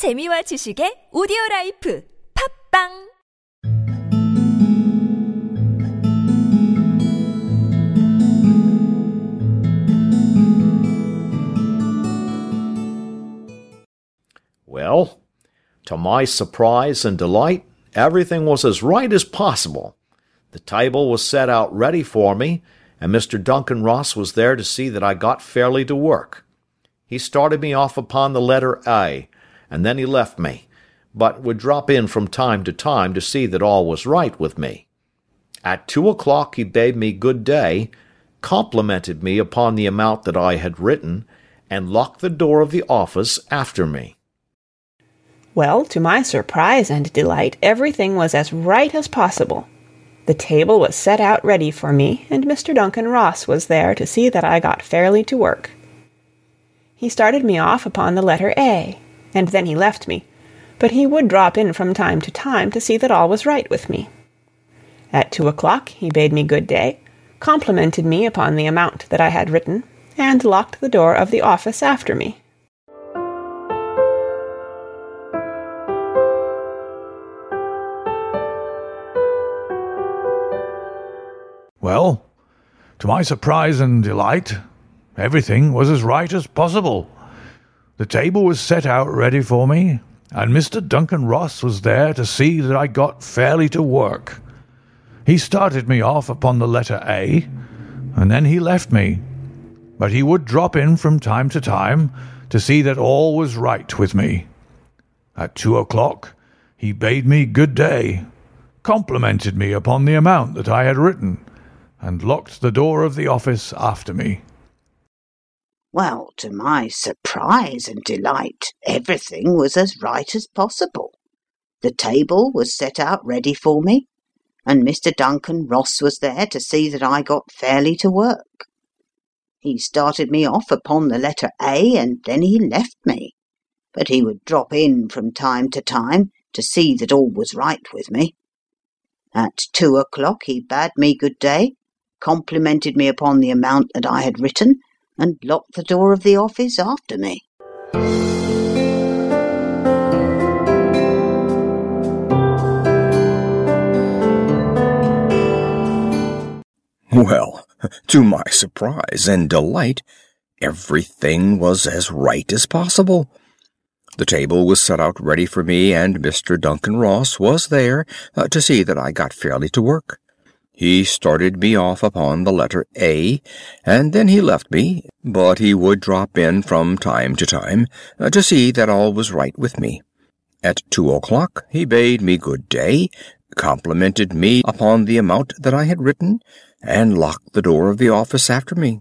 재미와 지식의 오디오 라이프 팝빵 Well, to my surprise and delight, everything was as right as possible. The table was set out ready for me, and Mr. Duncan Ross was there to see that I got fairly to work. He started me off upon the letter A, and then he left me, but would drop in from time to time to see that all was right with me. At two o'clock he bade me good day, complimented me upon the amount that I had written, and locked the door of the office after me. Well, to my surprise and delight, everything was as right as possible. The table was set out ready for me, and Mr. Duncan Ross was there to see that I got fairly to work. He started me off upon the letter A, and then he left me, but he would drop in from time to time to see that all was right with me. At two o'clock he bade me good day, complimented me upon the amount that I had written, and locked the door of the office after me. Well, to my surprise and delight, everything was as right as possible. The table was set out ready for me, and Mr. Duncan Ross was there to see that I got fairly to work. He started me off upon the letter A, and then he left me. But he would drop in from time to time to see that all was right with me. At two o'clock he bade me good day, complimented me upon the amount that I had written, and locked the door of the office after me. Well, to my surprise and delight, everything was as right as possible. The table was set out ready for me, and Mr. Duncan Ross was there to see that I got fairly to work. He started me off upon the letter A, and then he left me, but he would drop in from time to time to see that all was right with me. At two o'clock he bade me good day, complimented me upon the amount that I had written, and locked the door of the office after me. Well, to my surprise and delight, everything was as right as possible. The table was set out ready for me, and Mr. Duncan Ross was there uh, to see that I got fairly to work. He started me off upon the letter A, and then he left me, but he would drop in from time to time uh, to see that all was right with me. At two o'clock he bade me good day, complimented me upon the amount that I had written, and locked the door of the office after me.